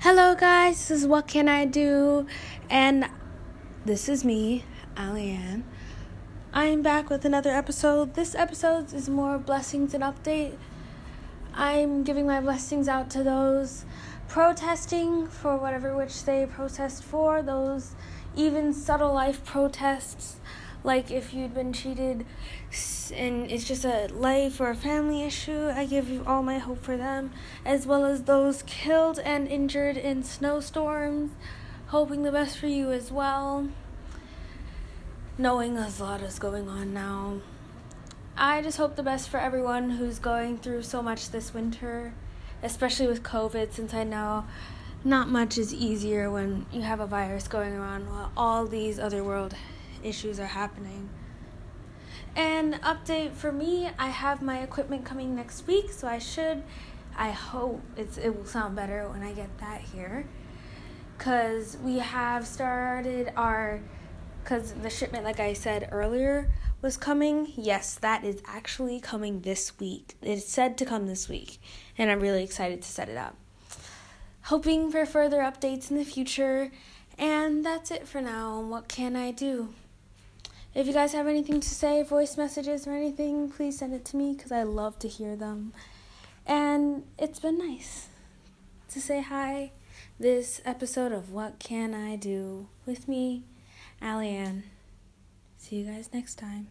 Hello, guys. This is What Can I Do? And this is me, Alianne. I'm back with another episode. This episode is more blessings and update. I'm giving my blessings out to those protesting for whatever which they protest for, those even subtle life protests like if you'd been cheated and it's just a life or a family issue, I give you all my hope for them, as well as those killed and injured in snowstorms, hoping the best for you as well. Knowing a lot is going on now. I just hope the best for everyone who's going through so much this winter, especially with COVID, since I know not much is easier when you have a virus going around while all these other world issues are happening. And update for me, I have my equipment coming next week, so I should I hope it's it will sound better when I get that here. Cuz we have started our cuz the shipment like I said earlier was coming. Yes, that is actually coming this week. It's said to come this week, and I'm really excited to set it up. Hoping for further updates in the future, and that's it for now. What can I do? If you guys have anything to say, voice messages or anything, please send it to me because I love to hear them. And it's been nice to say hi this episode of What Can I Do with me, Alianne. See you guys next time.